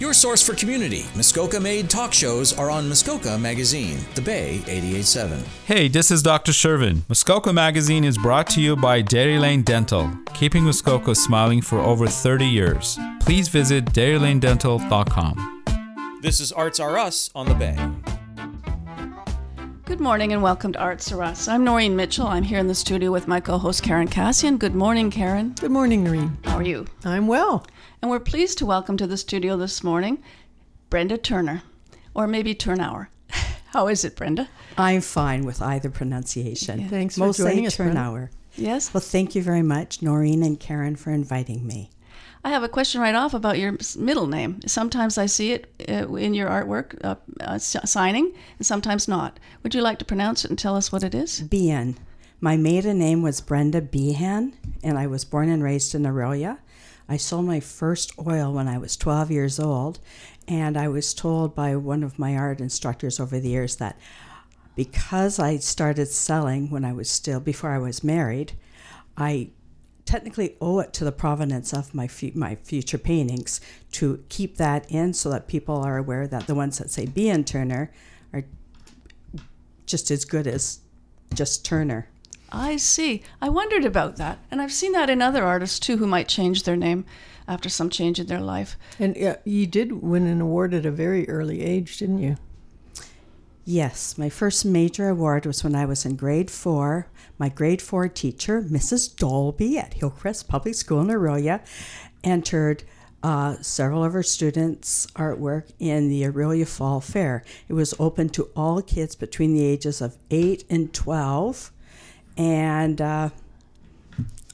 Your source for community. Muskoka made talk shows are on Muskoka Magazine, The Bay 887. Hey, this is Dr. Shervin. Muskoka Magazine is brought to you by Dairy Lane Dental, keeping Muskoka smiling for over 30 years. Please visit dairylanedental.com. This is Arts Are Us on The Bay. Good morning and welcome to Arts Are Us. I'm Noreen Mitchell. I'm here in the studio with my co host Karen Cassian. Good morning, Karen. Good morning, Noreen. How are you? I'm well. And we're pleased to welcome to the studio this morning Brenda Turner, or maybe Turnour. How is it, Brenda? I'm fine with either pronunciation. Thanks for Most joining say us, Brenda. Turnour. Yes? Well, thank you very much, Noreen and Karen, for inviting me. I have a question right off about your middle name. Sometimes I see it uh, in your artwork uh, uh, signing, and sometimes not. Would you like to pronounce it and tell us what it is? Behan. My maiden name was Brenda Behan, and I was born and raised in Orillia. I sold my first oil when I was 12 years old, and I was told by one of my art instructors over the years that because I started selling when I was still, before I was married, I technically owe it to the provenance of my fu- my future paintings to keep that in so that people are aware that the ones that say Behan Turner are just as good as just Turner. I see. I wondered about that. And I've seen that in other artists too who might change their name after some change in their life. And uh, you did win an award at a very early age, didn't you? Yes, my first major award was when I was in grade four. My grade four teacher, Mrs. Dolby at Hillcrest Public School in Orillia, entered uh, several of her students' artwork in the Orillia Fall Fair. It was open to all kids between the ages of 8 and 12, and uh,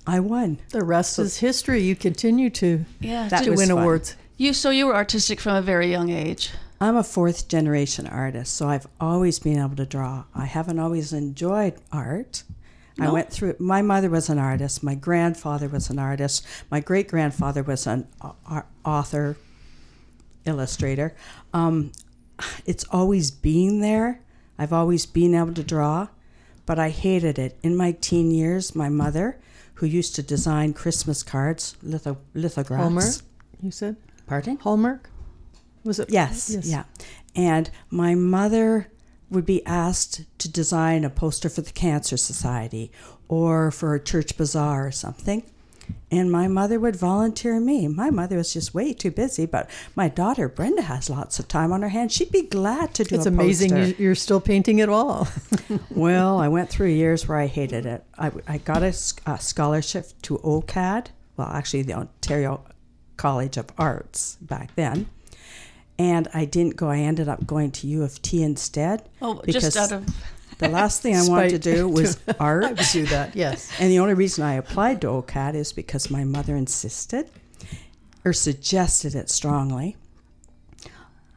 I won. The rest is history. You continue to, Yeah. That to win fun. awards. You so you were artistic from a very young age. I'm a fourth generation artist, so I've always been able to draw. I haven't always enjoyed art. I went through. My mother was an artist. My grandfather was an artist. My great grandfather was an au- au- author, illustrator. Um, it's always been there. I've always been able to draw, but I hated it. In my teen years, my mother, who used to design Christmas cards, litho- lithographs. Hallmark, you said? Pardon? Hallmark? Was it? Yes, yeah. And my mother would be asked to design a poster for the Cancer Society or for a church bazaar or something. And my mother would volunteer me. My mother was just way too busy, but my daughter Brenda has lots of time on her hands. She'd be glad to do It's a amazing poster. you- you're still painting at all. Well, I went through years where I hated it. I, I got a scholarship to OCAD, well, actually, the Ontario College of Arts back then. And I didn't go. I ended up going to U of T instead. Oh, just out of the last thing I wanted to do was art. I would do that, yes. And the only reason I applied to OCAD is because my mother insisted or suggested it strongly.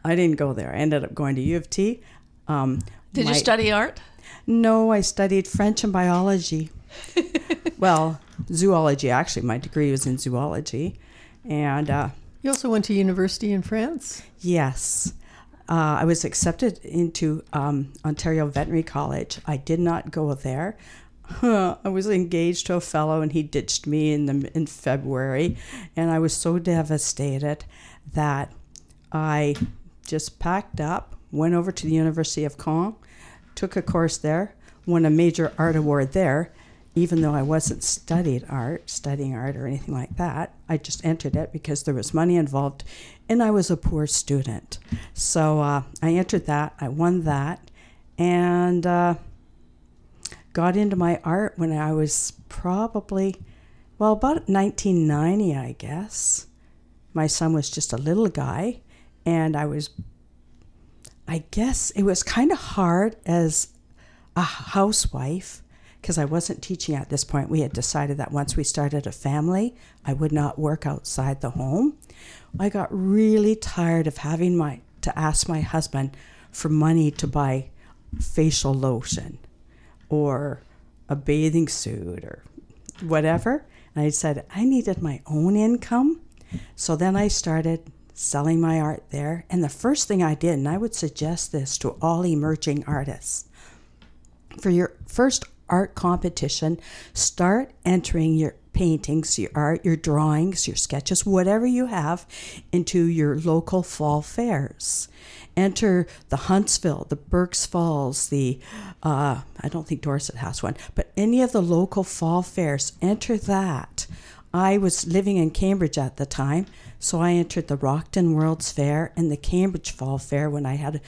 I didn't go there. I ended up going to U of T. Um, Did you study art? no, I studied French and biology. well, zoology, actually. My degree was in zoology. And uh, You also went to university in France? yes, uh, I was accepted into um, Ontario Veterinary College. I did not go there. I was engaged to a fellow, and he ditched me in the in February, and I was so devastated that I just packed up, went over to the University of Caen, took a course there, won a major art award there, even though I wasn't studied art, studying art or anything like that. I just entered it because there was money involved, and I was a poor student. So uh, I entered that. I won that, and uh, got into my art when I was probably, well, about 1990, I guess. My son was just a little guy, and I was, I guess it was kind of hard as a housewife because I wasn't teaching at this point. We had decided that once we started a family, I would not work outside the home. I got really tired of having my to ask my husband for money to buy facial lotion or a bathing suit or whatever. And I said I needed my own income. So then I started selling my art there. And the first thing I did, and I would suggest this to all emerging artists, for your first art competition, start entering your paintings, your art, your drawings, your sketches, whatever you have, into your local fall fairs. Enter the Huntsville, the Burk's Falls, the, uh, I don't think Dorset has one, but any of the local fall fairs, enter that. I was living in Cambridge at the time, so I entered the Rockton World's Fair and the Cambridge Fall Fair when I had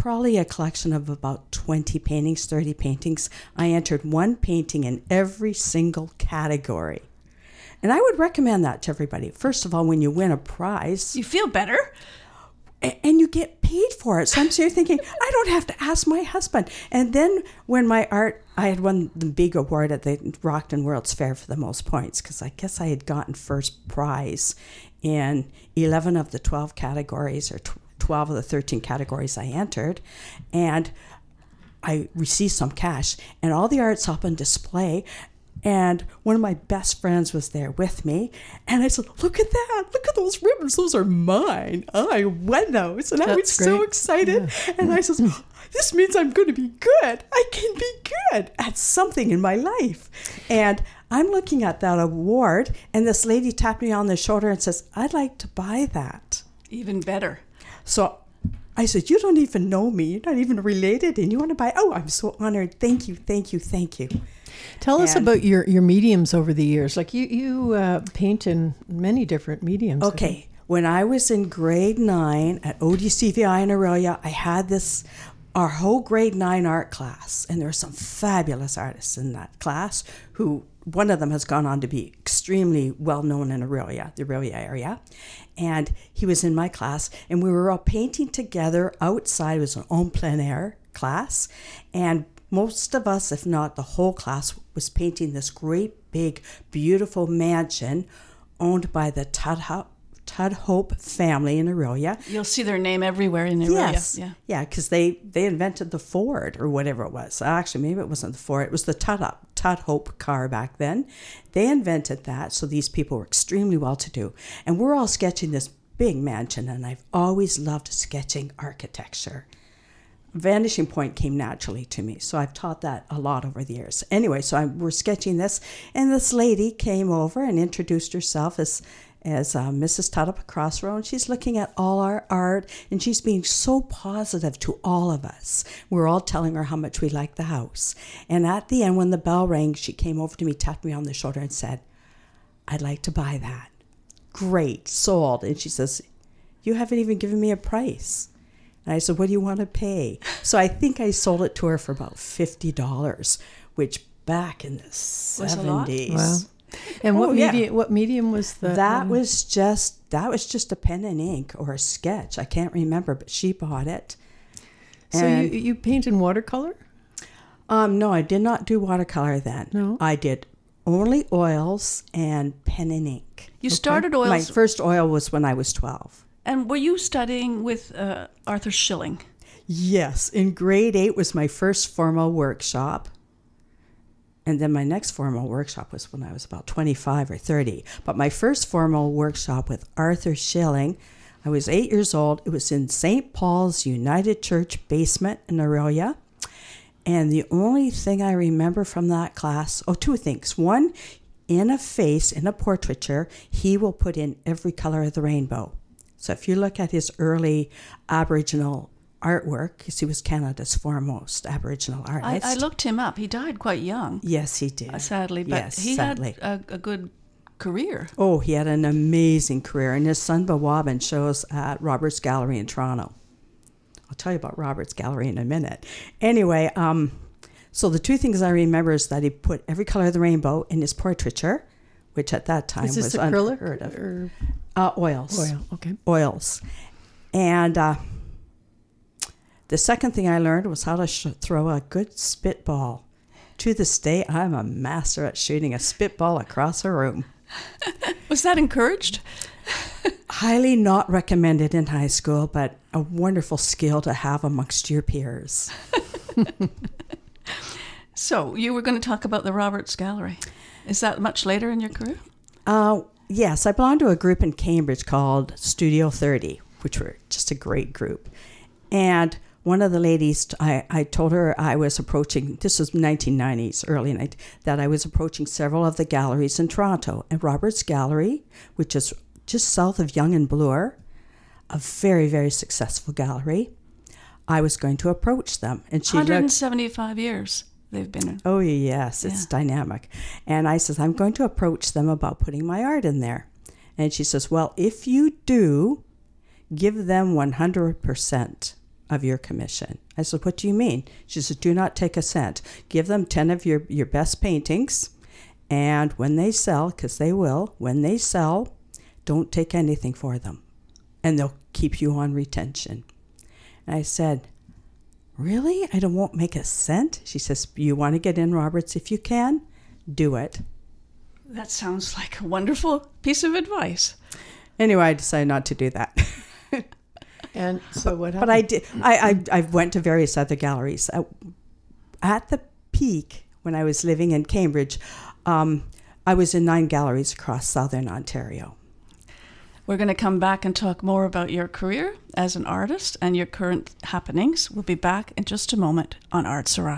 probably a collection of about 20 paintings, 30 paintings. I entered one painting in every single category. And I would recommend that to everybody. First of all, when you win a prize, You feel better? and you get paid for it. So I'm sitting thinking, I don't have to ask my husband. And then when my art, I had won the big award at the Rockton World's Fair for the most points because I guess I had gotten first prize in 11 of the 12 categories or tw- 12 of the 13 categories I entered. And I received some cash and all the art's up on display. And one of my best friends was there with me. And I said, Look at that. Look at those ribbons. Those are mine. Oh, I won those. And I was That's so great. excited. And I said, oh, This means I'm going to be good. I can be good at something in my life. And I'm looking at that award. And this lady tapped me on the shoulder and says, I'd like to buy that. Even better. So I said, You don't even know me. You're not even related. And you want to buy? Oh, I'm so honored. Thank you. Thank you. Thank you. Tell us about your, your mediums over the years. Like you, you uh, paint in many different mediums. Okay. When I was in grade nine at ODCVI in Orillia, I had this, our whole grade nine art class, and there were some fabulous artists in that class who, one of them has gone on to be extremely well known in Orillia, the Orillia area. And he was in my class, and we were all painting together outside. It was an en plein air class. And most of us, if not the whole class, was painting this great, big, beautiful mansion owned by the Tudhope, Tudhope family in Orillia. You'll see their name everywhere in Orillia. Yes, Yeah. yeah, because they they invented the Ford or whatever it was. Actually, maybe it wasn't the Ford; it was the Tudhope Tudhope car back then. They invented that, so these people were extremely well to do, and we're all sketching this big mansion. And I've always loved sketching architecture. Vanishing Point came naturally to me, so I've taught that a lot over the years. Anyway, so I, we're sketching this, and this lady came over and introduced herself as as uh, Mrs. Tudhope Crossroad. And she's looking at all our art, and she's being so positive to all of us. We're all telling her how much we like the house. And at the end, when the bell rang, she came over to me, tapped me on the shoulder, and said, "I'd like to buy that." Great, sold. And she says, "You haven't even given me a price." And I said, What do you want to pay? So I think I sold it to her for about $50, which back in the 70s. Wow. And what Oh, yeah. medium? What medium was the? That um, was just that was just a pen and ink or a sketch. I can't remember, but she bought it. So you And- you paint in watercolor? Um, no, I did not do watercolor then. No? I did only oils and pen and ink. You started oils, My first oil was when I was 12. and were you studying with uh, Arthur Shilling? Yes, in grade eight was my first formal workshop. And then my next formal workshop was when I was about 25 or 30. But my first formal workshop with Arthur Shilling, I was eight years old. It was in St. Paul's United Church basement in Orillia. And the only thing I remember from that class, oh, two things. One, in a face, in a portraiture, he will put in every color of the rainbow. So if you look at his early Aboriginal artwork, because he was Canada's foremost Aboriginal artist. I looked him up. He died quite young, Yes, he did. uh, sadly, but yes, he sadly. had a, a good career. Oh, he had an amazing career, and his son Bawabin shows at Roberts Gallery in Toronto. I'll tell you about Roberts Gallery in a minute. Anyway, um, so the two things I remember is that he put every color of the rainbow in his portraiture, which at that time was acrylic unheard of. or Uh, oils. oil? Okay. Oils. And uh, the second thing I learned was how to sh- throw a good spitball. To this day, I'm a master at shooting a spitball across a room. Was that encouraged? highly not recommended in high school, but a wonderful skill to have amongst your peers. So you were going to talk about the Roberts Gallery. Is that much later in your career? Uh, yes, I belonged to a group in Cambridge called Studio 30, which were just a great group. And one of the ladies, I, I told her I was approaching, this was 1990s, early night, that I was approaching several of the galleries in Toronto. And Roberts Gallery, which is just south of Yonge and Bloor, a very, very successful gallery, I was going to approach them. And she looked, 175 years they've been in. Oh, yes, it's Yeah. dynamic. And I says, I'm going to approach them about putting my art in there. And she says, Well, if you do, give them 100% of your commission. I said, What do you mean? She says, Do not take a cent. Give them 10 of your, your best paintings. And when they sell, because they will, when they sell, don't take anything for them. And they'll keep you on retention. And I said, Really? I don't won't make a cent? She says, You want to get in, Roberts, if you can? Do it. That sounds like a wonderful piece of advice. Anyway, I decided not to do that. And so what happened? but I did. I, I I went to various other galleries. Uh, At the peak, when I was living in Cambridge, um, I was in nine galleries across southern Ontario. We're going to come back and talk more about your career as an artist and your current happenings. We'll be back in just a moment on Arts or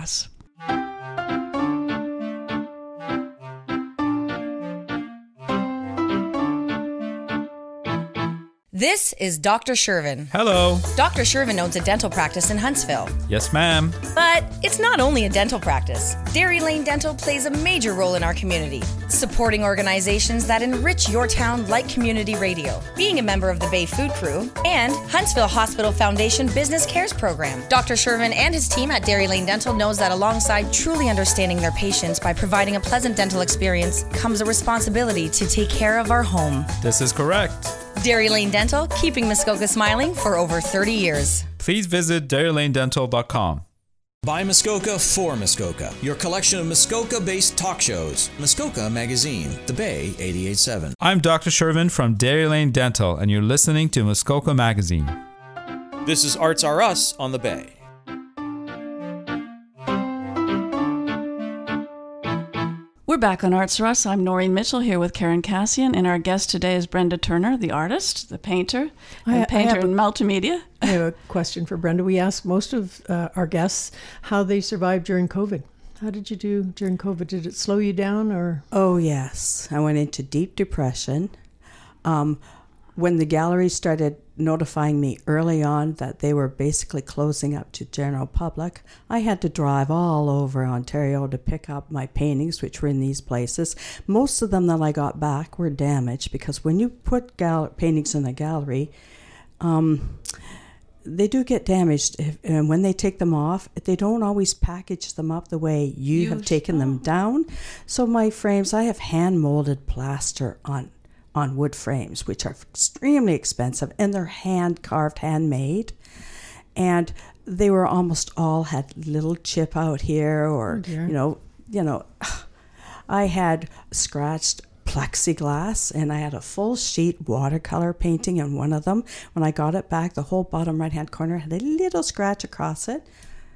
This is Dr. Shervin. Hello. Dr. Shervin owns a dental practice in Huntsville. Yes, ma'am. But it's not only a dental practice. Dairy Lane Dental plays a major role in our community, supporting organizations that enrich your town like community radio, being a member of the Bay Food Crew, and Huntsville Hospital Foundation Business Cares Program. Dr. Shervin and his team at Dairy Lane Dental knows that alongside truly understanding their patients by providing a pleasant dental experience comes a responsibility to take care of our home. This is correct. Dairy Lane Dental, keeping Muskoka smiling for over 30 years. Please visit dairylanedental.com. By Muskoka for Muskoka, your collection of Muskoka based talk shows. Muskoka Magazine, The Bay 887. I'm Dr. Shervin from Dairy Lane Dental, and you're listening to Muskoka Magazine. This is Arts Are Us on The Bay. We're back on Arts or Us. I'm Noreen Mitchell here with Karen Cassian, and our guest today is Brenda Turner, the artist, the painter, I- I and painter have in multimedia. I have a question for Brenda. We ask most of uh, our guests how they survived during COVID. How did you do during COVID? Did it slow you down or? Oh, yes. I went into deep depression. Um, when the gallery started notifying me early on that they were basically closing up to general public, I had to drive all over Ontario to pick up my paintings, which were in these places. Most of them that I got back were damaged because when you put gal- paintings in a gallery, um, they do get damaged if, and when they take them off they don't always package them up the way you have taken them down so my frames i have hand molded plaster on on wood frames which are extremely expensive and they're hand carved handmade and they were almost all had little chip out here or oh, dear. you know you know I had scratched plexiglass and I had a full sheet watercolor painting in one of them. When I got it back, the whole bottom right hand corner had a little scratch across it.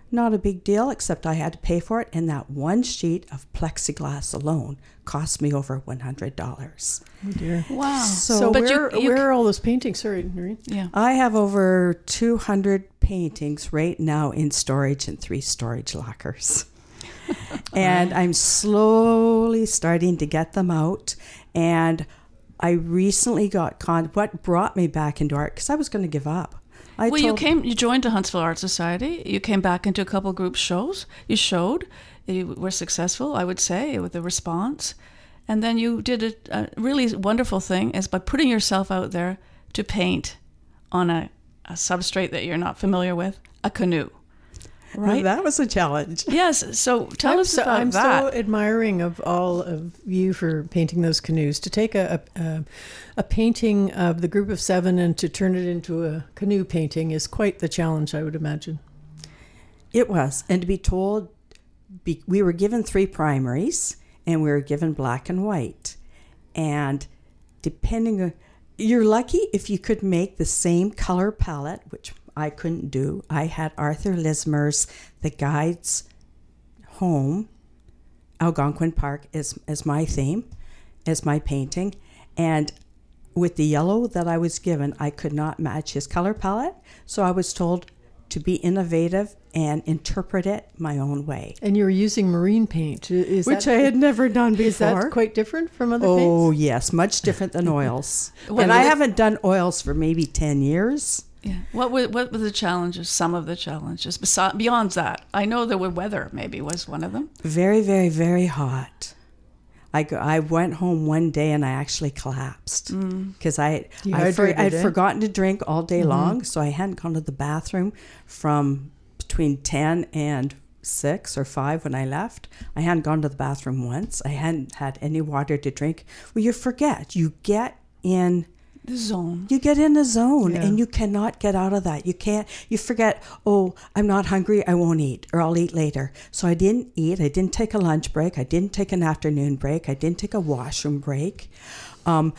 Not a big deal, except I had to pay for it, and that one sheet of plexiglass alone cost me over $100. Oh dear. Wow. So, But where, you where c- are all those paintings? Sorry, Noreen. yeah. I have over 200 paintings right now in storage in three storage lockers. and I'm slowly starting to get them out. And I recently got con. What brought me back into art? Because I was going to give up. I well, you came. You joined the Huntsville Art Society. You came back into a couple group shows. You showed. You were successful, I would say, with the response. And then you did a, a really wonderful thing is by putting yourself out there to paint on a, a substrate that you're not familiar with, a canoe. Right? That was a challenge. yes. So tell I'm us so, about I'm that. so admiring of all of you for painting those canoes. To take a, a a painting of the group of seven and to turn it into a canoe painting is quite the challenge, I would imagine. It was. And to be told, be, we were given three primaries and we were given black and white. And depending on, you're lucky if you could make the same color palette, which I couldn't do. I had Arthur Lismer's The Guide's Home, Algonquin Park, as, as my theme, as my painting. And with the yellow that I was given, I could not match his color palette. So I was told to be innovative and interpret it my own way, And you were using marine paint. Is which that, I had never done before. Is that quite different from other Oh paints? yes, much different than oils. Well, and I haven't done oils for maybe ten years. Yeah. What were what were the challenges? Some of the challenges. Besides, beyond that, I know there were weather. Maybe was one of them. Very, very, very hot. I, go, I went home one day and I actually collapsed because I I for, I'd eh? forgotten to drink all day long, so I hadn't gone to the bathroom from between ten and six or five when I left. I hadn't gone to the bathroom once. I hadn't had any water to drink. Well, you forget. You get in The zone. you get in a zone Yeah. and you cannot get out of that. You can't, you forget, oh, I'm not hungry, I won't eat, or I'll eat later. So I didn't eat. I didn't take a lunch break. I didn't take an afternoon break. I didn't take a washroom break. Um,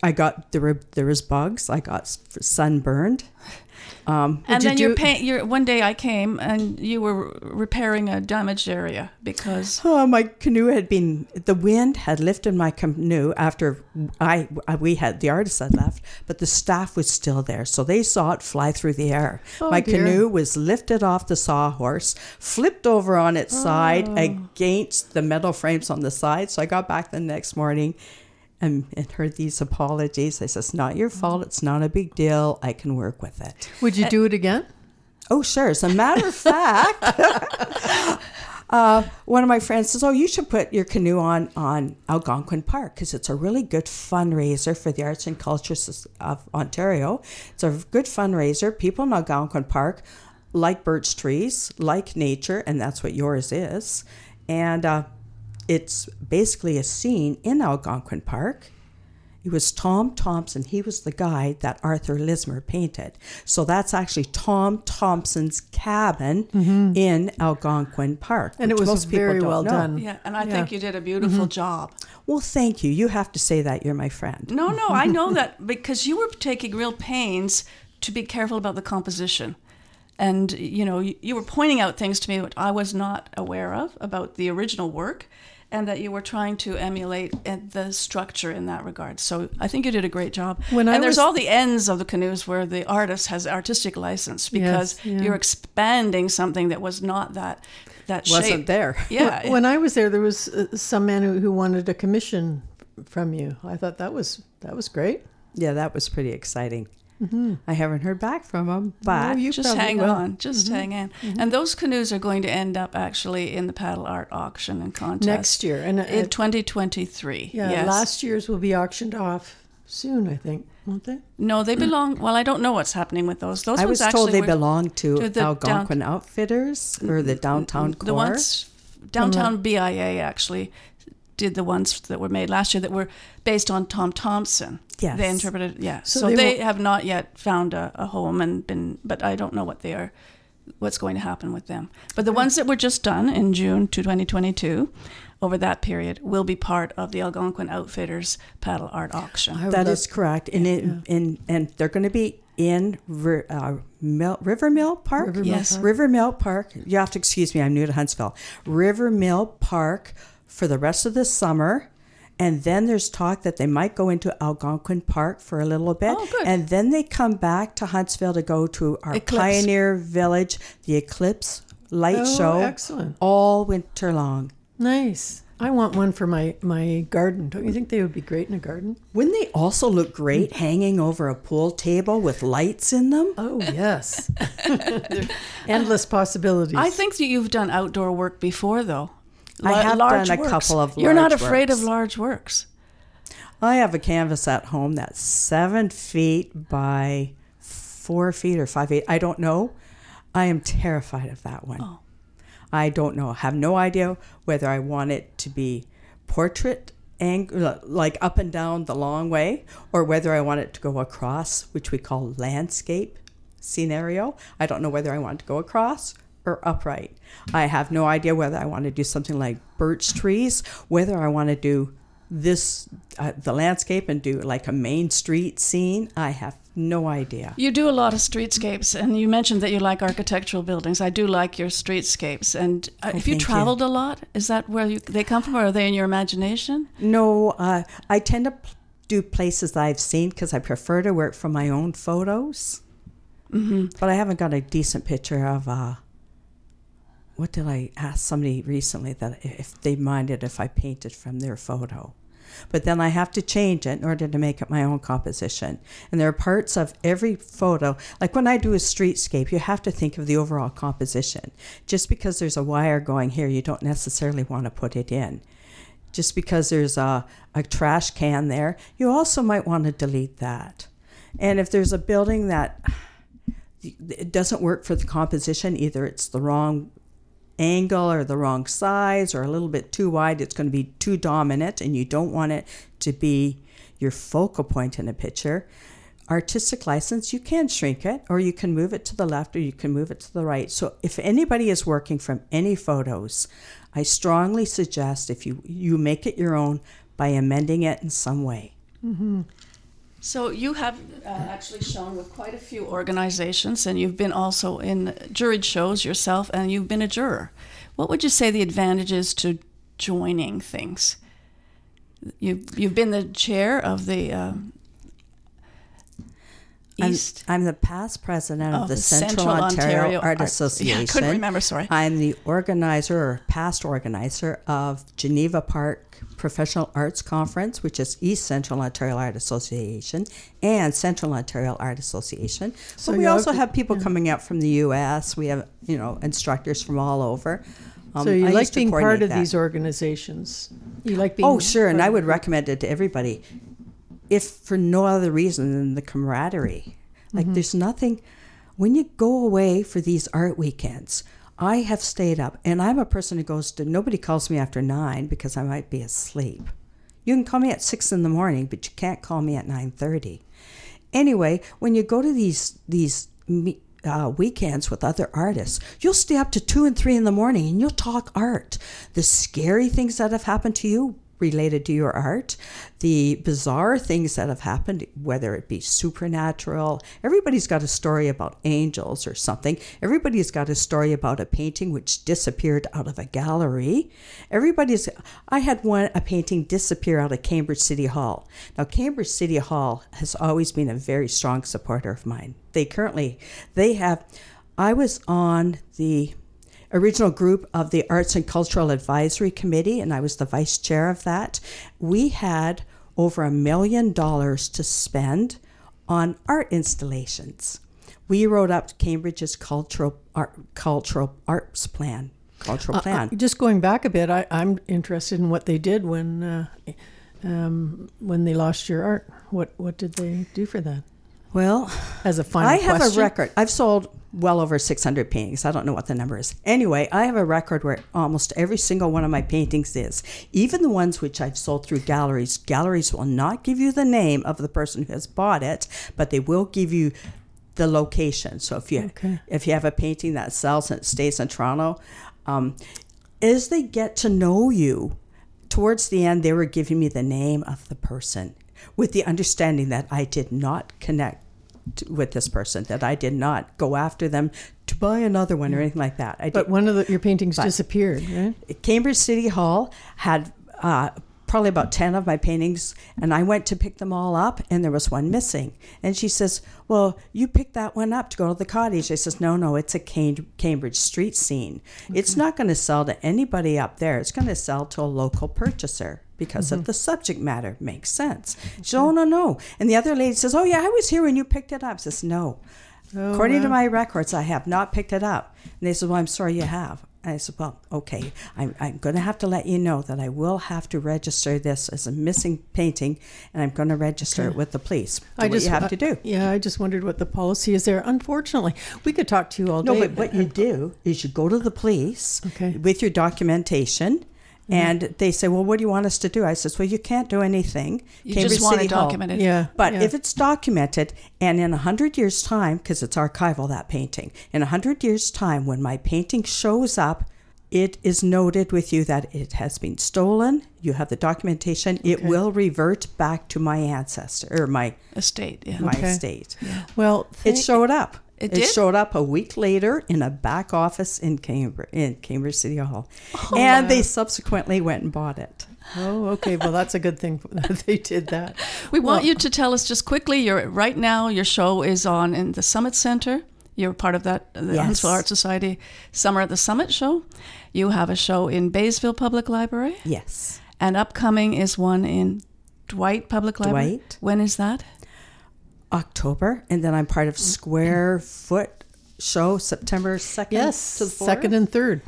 I got, there were, there was bugs. I got sunburned. Um, And then you're paint. You're one day I came and you were repairing a damaged area because Oh, my canoe had been the wind had lifted my canoe after I we had the artists had left, but the staff was still there, so they saw it fly through the air. Oh, my dear. canoe was lifted off the sawhorse, flipped over on its side Oh. against the metal frames on the side. So I got back the next morning. And, and heard these apologies. I said, "It's not your fault. It's not a big deal. I can work with it." Would you do it again? Oh, sure. As a matter of fact, uh, one of my friends says, "Oh, you should put your canoe on on Algonquin Park because it's a really good fundraiser for the arts and Cultures of Ontario. It's a good fundraiser. People in Algonquin Park like birch trees, like nature, and that's what yours is. And uh, it's basically a scene in Algonquin Park." It was Tom Thomson. He was the guy that Arthur Lismer painted. So that's actually Tom Thomson's cabin in Algonquin Park. Mm-hmm. And it was most people very well know. done. yeah, and I Yeah. think you did a beautiful job. Well, thank you. You have to say that. You're my friend. No, no, I know that because you were taking real pains to be careful about the composition. And, you know, you, you were pointing out things to me that I was not aware of about the original work and that you were trying to emulate uh, the structure in that regard. So I think you did a great job. When and I there's was- all the ends of the canoes where the artist has artistic license because Yes, yeah. you're expanding something that was not that that Wasn't shape. there. Yeah. When I was there, there was uh, some man who, who wanted a commission from you. I thought that was that was great. Yeah, that was pretty exciting. Mm-hmm. I haven't heard back from them, but you just hang will. on, just mm-hmm. hang on. Mm-hmm. And those canoes are going to end up actually in the paddle art auction and contest Next year, and uh, in 2023. yeah, yes. last year's will be auctioned off soon. I think, won't they? No, they belong. Well, I don't know what's happening with those. Those I was told they were- belong to, to the Algonquin Outfitters or the downtown core. The ones downtown BIA actually did the ones that were made last year that were based on Tom Thomson. Yes. they interpreted. Yeah, So so, they they, won't- have not yet found a, a home and been. But I don't know what they are. What's going to happen with them? But the ones that were just done in June to 2022, over that period, will be part of the Algonquin Outfitters paddle art auction. I That love- is correct, and it, and and they're going to be in Ri- uh, Mill, River Mill Park. River Mill Yes. Park. River Mill Park. You have to excuse me. I'm new to Huntsville. River Mill Park for the rest of the summer. And then there's talk that they might go into Algonquin Park for a little bit. Oh, good. And then they come back to Huntsville to go to our Eclipse. Pioneer Village, the Eclipse Light Oh, Show. excellent. All winter long. Nice. I want one for my my garden. Don't you think they would be great in a garden? Wouldn't they also look great hanging over a pool table with lights in them? Oh yes. Endless possibilities. I think that you've done outdoor work before, though. I have large done a works. couple of You're not afraid of large works. I have a canvas at home that's seven feet by four feet or five feet. I don't know. I am terrified of that one. Oh. I don't know. I have no idea whether I want it to be portrait angle, uh, like up and down the long way, or whether I want it to go across, which we call landscape scenario. I don't know whether I want it to go across or upright. I have no idea whether I want to do something like birch trees, whether I want to do this uh, the landscape and do like a main street scene. I have no idea. You do a lot of streetscapes, and you mentioned that you like architectural buildings. I do like your streetscapes. And uh, Oh, if you thank you. traveled a lot, is that where you, they come from, or are they in your imagination? No, uh, I tend to p- do places that I've seen because I prefer to work from my own photos. Mm-hmm. But I haven't got a decent picture of. Uh, what did I ask somebody recently that if they minded if I painted from their photo? But then I have to change it in order to make it my own composition. And there are parts of every photo, like when I do a streetscape, you have to think of the overall composition. Just because there's a wire going here, you don't necessarily want to put it in. Just because there's a, a trash can there, you also might want to delete that. And if there's a building that it doesn't work for the composition, either it's the wrong angle or the wrong size or a little bit too wide, it's going to be too dominant and you don't want it to be your focal point in a picture. Artistic license, you can shrink it or you can move it to the left or you can move it to the right. So if anybody is working from any photos, I strongly suggest if you, you make it your own by amending it in some way. Mm-hmm. So you have uh, actually shown with quite a few organizations, and you've been also in juried shows yourself, and you've been a juror. What would you say the advantages to joining things? You you've been the chair of the uh, East. I'm, I'm, the past president of, the, the, Central, Central Ontario, Ontario, Art, Association. Yeah, I couldn't remember. Sorry. I'm the organizer or past organizer of Geneva Park Professional Arts Conference, which is East Central Ontario Art Association and Central Ontario Art Association. So but we also have people coming out from the U.S. We have you know instructors from all over. Um, so you I like being part of that. these organizations. You like being. Oh, sure, and I would recommend it to everybody if for no other reason than the camaraderie. Like mm-hmm. there's nothing when you go away for these art weekends. I have stayed up, and I'm a person who goes to. Nobody calls me after nine because I might be asleep. You can call me at six in the morning, but you can't call me at nine thirty. Anyway, when you go to these these uh, weekends with other artists, you'll stay up to two and three in the morning and you'll talk art. The scary things that have happened to you, related to your art, the bizarre things that have happened, whether it be supernatural. Everybody's got a story about angels or something. Everybody's got a story about a painting which disappeared out of a gallery. Everybody's. I had one a painting disappear out of Cambridge City Hall. Now Cambridge City Hall has always been a very strong supporter of mine. They currently they have. I was on the original group of the Arts and Cultural Advisory Committee, and I was the vice chair of that. We had over a million dollars to spend on art installations. We wrote up Cambridge's cultural art, cultural arts plan. Cultural uh, uh, plan. Uh, just going back a bit, I, am interested in what they did when uh, um, when they lost your art. What what did they do for that? Well, as a final, I have question? a record. I've sold well over 600 paintings. I don't know what the number is. Anyway, I have a record where almost every single one of my paintings is. Even the ones which I've sold through galleries, galleries will not give you the name of the person who has bought it, but they will give you the location. So if you okay. if you have a painting that sells and stays in Toronto, um, as they get to know you, towards the end they were giving me the name of the person with the understanding that I did not connect to, with this person, that I did not go after them to buy another one or anything like that. I but did, one of the, your paintings disappeared, right? Cambridge City Hall had uh, probably about 10 of my paintings, and I went to pick them all up, and there was one missing. And she says, Well, you picked that one up to go to the cottage. I says, No, no, it's a Cambridge street scene. Okay. It's not going to sell to anybody up there, it's going to sell to a local purchaser because mm-hmm. of the subject matter. Makes sense. Okay. She said, Oh, no, no. And the other lady says, Oh, yeah, I was here when you picked it up. I says, No. Oh, According wow. to my records, I have not picked it up. And they said, Well, I'm sorry you have. I said, Well, okay, I'm, I'm going to have to let you know that I will have to register this as a missing painting and I'm going to register okay. it with the police. What do I just, you have to do. Yeah, I just wondered what the policy is there. Unfortunately, we could talk to you all day. No, but what you do is you go to the police okay. with your documentation Mm-hmm. And they say, "Well, what do you want us to do?" I says, "Well, you can't do anything. You Cambridge just want City to document it. Yeah. But yeah. if it's documented, and in a hundred years' time, because it's archival that painting, in a hundred years' time, when my painting shows up, it is noted with you that it has been stolen. You have the documentation. Okay. It will revert back to my ancestor or my estate. Yeah. My okay. estate. Yeah. Well, it showed up. It, it showed up a week later in a back office in Cambridge, in Cambridge City Hall, oh, and wow. they subsequently went and bought it. Oh, okay. Well, that's a good thing that they did that. We want you to tell us just quickly. Your right now, your show is on in the Summit Center. You're part of that, the Yes. Huntsville Art Society Summer at the Summit show. You have a show in Baysville Public Library, Yes. and upcoming is one in Dwight Public Library. Dwight. When is that? October, and then I'm part of Square Foot Show September second Yes, to the 4th. second and third.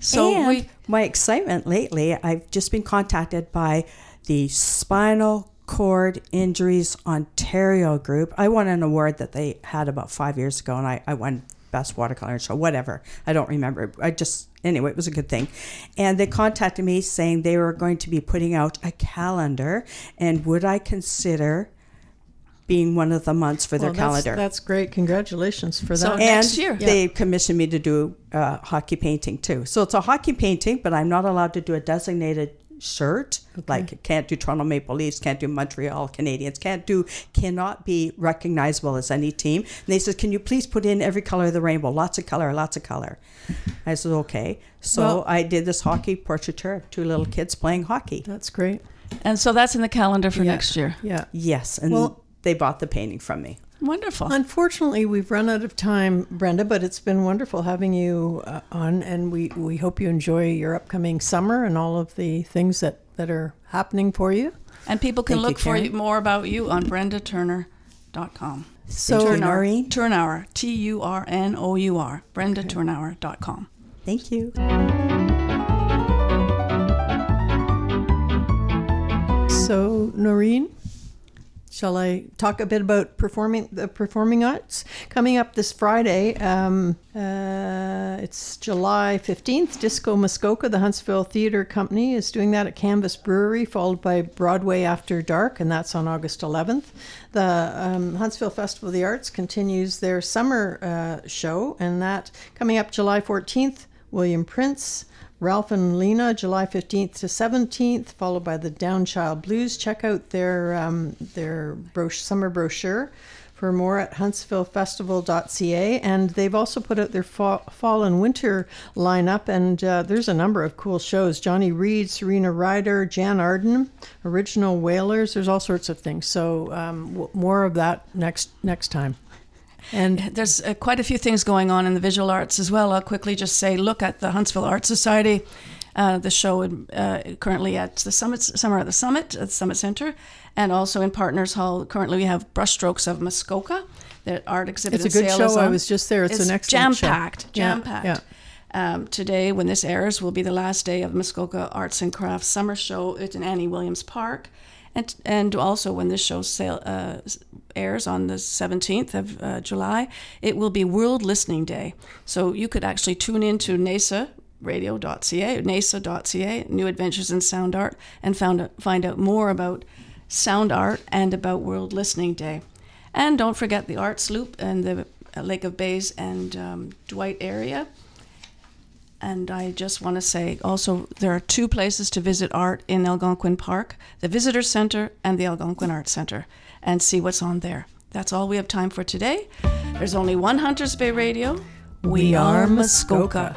So and we my excitement lately, I've just been contacted by the Spinal Cord Injuries Ontario group. I won an award that they had about five years ago, and I, I won best watercolor show, whatever. I don't remember. I just anyway, it was a good thing. And they contacted me saying they were going to be putting out a calendar, and would I consider being one of the months for their Well, that's, calendar? That's great. Congratulations for that. So that. next and year. they commissioned me to do uh, hockey painting too. So it's a hockey painting, but I'm not allowed to do a designated shirt. Like can't do Toronto Maple Leafs, can't do Montreal Canadiens, can't do cannot be recognizable as any team. And they said, "Can you please put in every color of the rainbow? Lots of color, lots of color." I said, "Okay." So Well- I did this hockey portraiture of two little kids playing hockey. That's great. and so that's in the calendar for Yeah. next year. Yeah. Yes, and Well- they bought the painting from me. Wonderful. Unfortunately, we've run out of time, Brenda, but it's been wonderful having you uh, on, and we, we hope you enjoy your upcoming summer and all of the things that, that are happening for you. And people can Thank you, look for you, more about you on brendaturner.com. So, Thank you, Turnour, Noreen. Turnour, T U R N O U R, brendaturnour.com. Thank you. so Noreen, shall I talk a bit about performing the performing arts coming up this Friday? Um, uh, it's July fifteenth. Disco Muskoka, the Huntsville Theatre Company, is doing that at Canvas Brewery, followed by Broadway After Dark, and that's on August eleventh. The um, Huntsville Festival of the Arts continues their summer uh, show, and that coming up July fourteenth. William Prince. Ralph and Lena, July 15th to 17th, followed by the Downchild Blues. Check out their um, their summer brochure for more at huntsvillefestival.ca. And they've also put out their fall, fall and winter lineup, and uh, there's a number of cool shows. Johnny Reid, Serena Ryder, Jann Arden, Original Whalers. There's all sorts of things. So um, w- more of that next next time. And There's uh, quite a few things going on in the visual arts as well. I'll quickly just say look at the Huntsville Art Society. Uh, the show uh, currently at the Summit, Summer at the Summit, at the Summit Center, and also in Partners Hall. Currently, we have Brushstrokes of Muskoka, the art exhibit. It's a good show. I was just there. It's an excellent jam show. packed, jam packed. yeah. Um, today, when this airs, will be the last day of Muskoka Arts and Crafts Summer Show at in Annie Williams Park, and and also when this show sale, uh, airs on the 17th of uh, July, it will be World Listening Day. So you could actually tune into NASA radio.ca, nasa.ca, New Adventures in Sound Art, and found find out more about sound art and about World Listening Day. And don't forget the Arts Loop and the uh, Lake of Bays and um, Dwight area. And I just want to say also, there are two places to visit art in Algonquin Park the Visitor Center and the Algonquin Art Center, and see what's on there. That's all we have time for today. There's only one Hunters Bay Radio. We, are Muskoka.